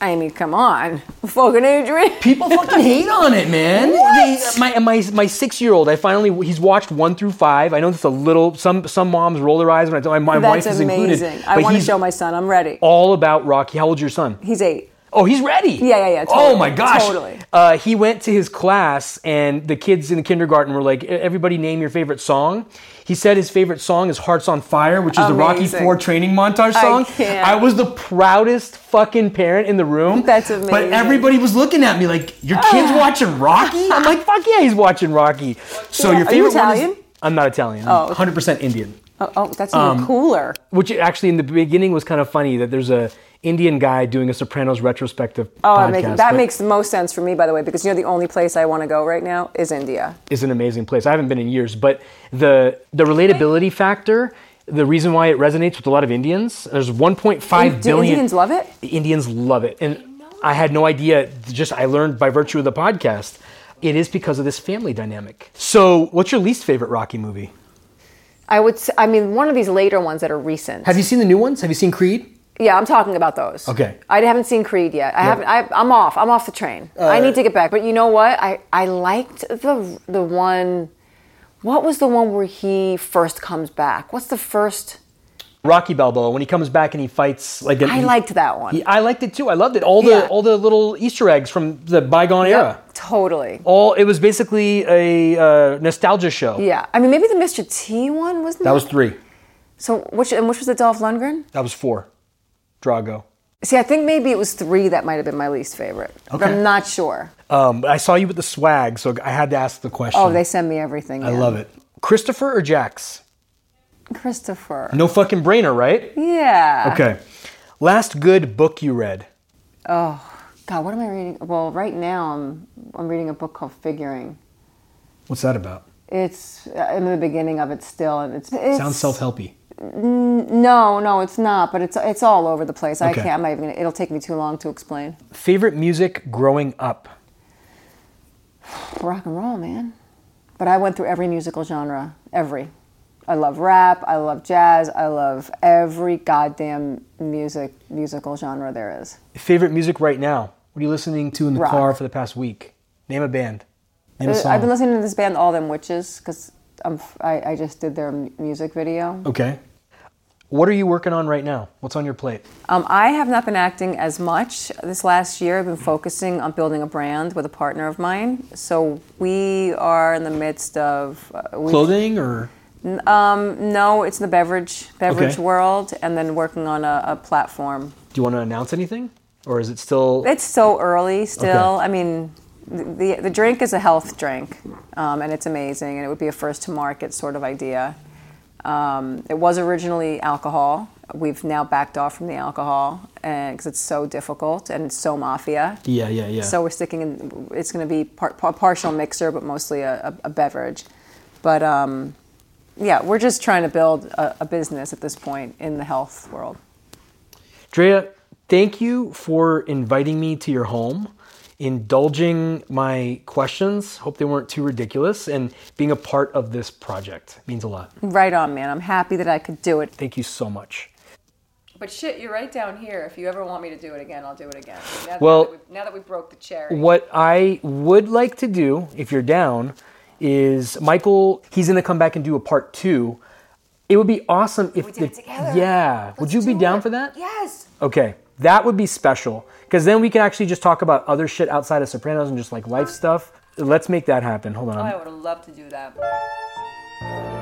S1: I mean, come on, fucking Adrian.
S2: People fucking hate on it, man.
S1: What?
S2: They- my my my six year old, I finally he's watched one through five. I know that's a little. Some some moms roll their eyes when I tell my, my wife
S1: That's
S2: is included.
S1: amazing. I want to show my son. I'm ready.
S2: all about Rocky. How old's your son?
S1: He's eight.
S2: Oh, he's ready.
S1: Yeah, yeah, yeah, Totally.
S2: Oh my gosh.
S1: totally.
S2: Uh, he went to his class, and the kids in the kindergarten were like, "Everybody, name your favorite song." He said his favorite song is "Hearts on Fire," which is the Rocky Four training montage
S1: I
S2: song.
S1: can't.
S2: I was the proudest fucking parent in the room.
S1: That's amazing.
S2: But everybody was looking at me like, "Your kid's watching Rocky?" I'm like, "Fuck yeah, he's watching Rocky." So your
S1: Are you
S2: favorite one is-
S1: Italian?
S2: I'm not Italian.
S1: Oh,
S2: I'm
S1: okay.
S2: 100% Indian
S1: Oh, oh that's
S2: Um,
S1: even cooler.
S2: which actually in the beginning was kind of funny that there's a Indian guy doing a Sopranos retrospective
S1: Oh,
S2: podcast.
S1: it makes, that makes the most sense for me, by the way, because you know the only place I want to go right now is India.
S2: is an amazing place. I haven't been in years, but the the relatability factor, the reason why it resonates with a lot of Indians, there's 1.5
S1: Do
S2: billion
S1: Indians love it?
S2: Indians love it, and I had no idea. Just I learned by virtue of the podcast. It is because of this family dynamic. So, what's your least favorite Rocky movie?
S1: I would. I mean, one of these later ones that are recent.
S2: Have you seen the new ones? Have you seen Creed?
S1: Yeah, I'm talking about those.
S2: Okay.
S1: I haven't seen Creed yet. I haven't. I, I'm off. I'm off the train.
S2: Uh,
S1: I need to get back. But you know what? I I liked the the one. What was the one where he first comes back? What's the first?
S2: Rocky Balboa when he comes back and he fights like
S1: I liked that one.
S2: He- I liked it too. I loved it. All the
S1: Yeah.
S2: all the little Easter eggs from the bygone
S1: Yep,
S2: era.
S1: Totally.
S2: All it was basically a uh, nostalgia show.
S1: Yeah. I mean, maybe the Mr. T one wasn't.
S2: That was three.
S1: So which and which was the Dolph Lundgren?
S2: That was four. Drago.
S1: See, I think maybe it was three that might have been my least favorite.
S2: Okay.
S1: I'm not sure.
S2: Um, I saw you with the swag, so I had to ask the question.
S1: Oh, they send me everything.
S2: I love it. Christopher or Jax?
S1: Christopher.
S2: No fucking brainer, right?
S1: Yeah.
S2: Okay. Last good book you read?
S1: Oh, God, what am I reading? Well, right now I'm I'm reading a book called Figuring.
S2: What's that about?
S1: It's I'm in the beginning of it still, and it's, it's
S2: Sounds self-helpy.
S1: No, no, it's not. But it's it's all over the place. I can't. I'm not even. Gonna, it'll take me too long to explain.
S2: Favorite music growing up?
S1: Rock and roll, man. But I went through every musical genre. Every. I love rap. I love jazz. I love every goddamn music musical genre there is.
S2: Favorite music right now? What are you listening to in the
S1: Rock.
S2: car for the past week? Name a band. Name a song.
S1: Uh, I've been listening to this band, All Them Witches, because I, I just did their music video.
S2: Okay. What are you working on right now? What's on your plate?
S1: Um, I have not been acting as much this last year. I've been focusing on building a brand with a partner of mine. So we are in the midst of uh, we-
S2: Clothing or
S1: No, it's in the beverage beverage
S2: Okay.
S1: world, and then working on a, a platform.
S2: do you want to announce anything? Or is it still
S1: It's so early still.
S2: Okay.
S1: I mean, the the drink is a health drink, um, and it's amazing, and it would be a first to market sort of idea. Um, it was originally alcohol. We've now backed off from the alcohol because it's so difficult and it's so mafia.
S2: Yeah, yeah, yeah.
S1: So we're sticking in. It's going to be par, par, partial mixer, but mostly a, a, a beverage. But um, yeah, we're just trying to build a, a business at this point in the health world.
S2: Drea, thank you for inviting me to your home, indulging my questions. Hope they weren't too ridiculous, and being a part of this project means a lot.
S1: Right on, man. I'm happy that I could do it.
S2: Thank you so much.
S1: But shit, you're right down here. If you ever want me to do it again, I'll do it again. Now that,
S2: Well-
S1: now that, we, now that we broke the chair.
S2: What I would like to do, if you're down, is Michael, he's going to come back and do a part two. It would be awesome if
S1: We did
S2: the,
S1: it together.
S2: Yeah. would
S1: Let's
S2: you be down
S1: it.
S2: for that?
S1: Yes.
S2: Okay, that would be special because then we can actually just talk about other shit outside of Sopranos and just like life stuff. Let's make that happen. Hold on.
S1: Oh, I would loved to do that.